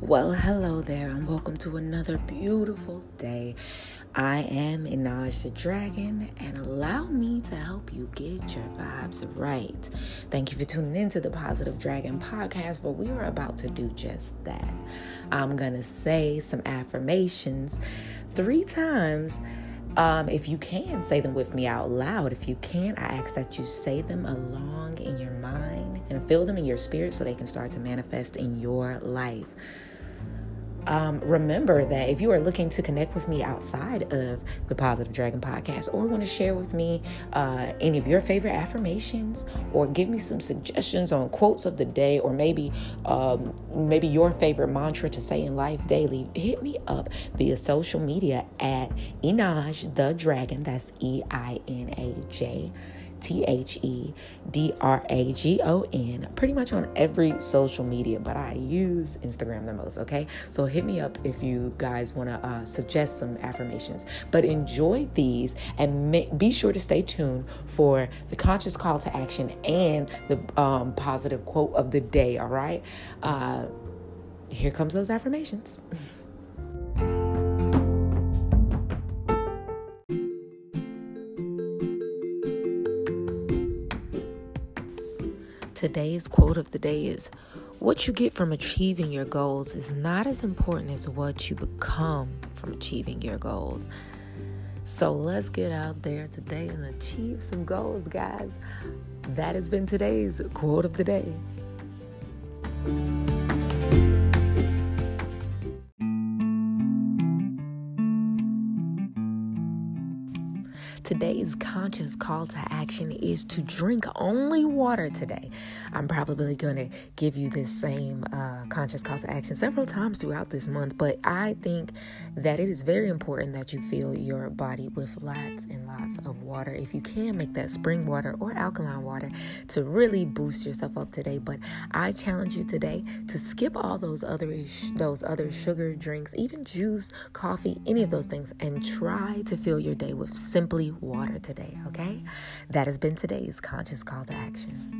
Well, hello there, and welcome to another beautiful day. I am Einaj the Dragon, and allow me to help you get your vibes right. Thank you for tuning in to the Positive Dragon podcast, where we are about to do just that. I'm to say some affirmations three times. Um, if you can, say them with me out loud. If you can't, I ask that you say them along in your mind and feel them in your spirit so they can start to manifest in your life. Um, remember that if you are looking to connect with me outside of the Positive Dragon podcast or want to share with me uh, any of your favorite affirmations or give me some suggestions on quotes of the day or maybe um, maybe your favorite mantra to say in life daily, hit me up via social media at Einaj the Dragon. That's E I N A J T H E D R A G O N, pretty much on every social media, but I use Instagram the most, okay? So hit me up if you guys want to uh, suggest some affirmations. But enjoy these and ma- be sure to stay tuned for the conscious call to action and the um, positive quote of the day, all right? Uh, here comes those affirmations. Today's quote of the day is What you get from achieving your goals is not as important as what you become from achieving your goals. So let's get out there today and achieve some goals, guys. That has been today's quote of the day. Today's conscious call to action is to drink only water today. I'm probably going to give you this same uh, conscious call to action several times throughout this month, but I think that it is very important that you fill your body with lots and lots of water. If you can, make that spring water or alkaline water to really boost yourself up today. But I challenge you today to skip all those other those other sugar drinks, even juice, coffee, any of those things, and try to fill your day with simply water today, okay? That has been today's conscious call to action.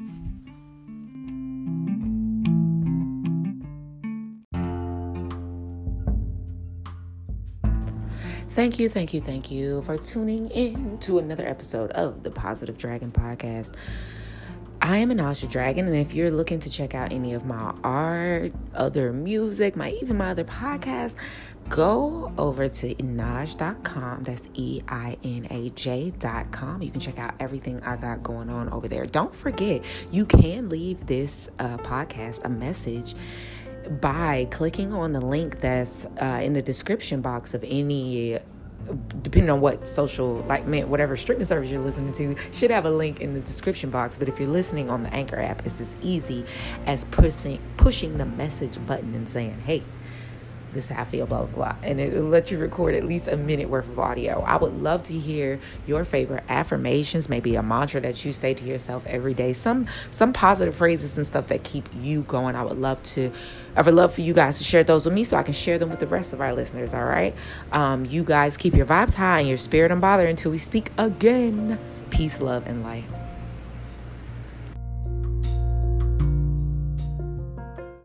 Thank you, thank you, thank you for tuning in to another episode of the Positive Dragon Podcast. I am Einaj the Dragon, and if you're looking to check out any of my art, other music, my even my other podcasts, go over to einaj.com. That's E I N A J.com. You can check out everything I got going on over there. Don't forget, you can leave this uh, podcast a message by clicking on the link that's uh, in the description box of any depending on what social like whatever streaming service you're listening to should have a link in the description box. But if you're listening on the anchor app it's as easy as pushing pushing the message button and saying hey this is how I feel, blah, blah, blah. And it'll let you record at least a minute worth of audio. I would love to hear your favorite affirmations, maybe a mantra that you say to yourself every day, some some positive phrases and stuff that keep you going. I would love to, I would love for you guys to share those with me so I can share them with the rest of our listeners, all right? Um, you guys keep your vibes high and your spirit unbothered until we speak again. Peace, love, and light.